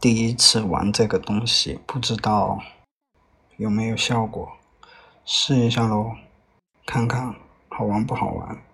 第一次玩这个东西不知道有没有效果。试一下喽看看好玩不好玩。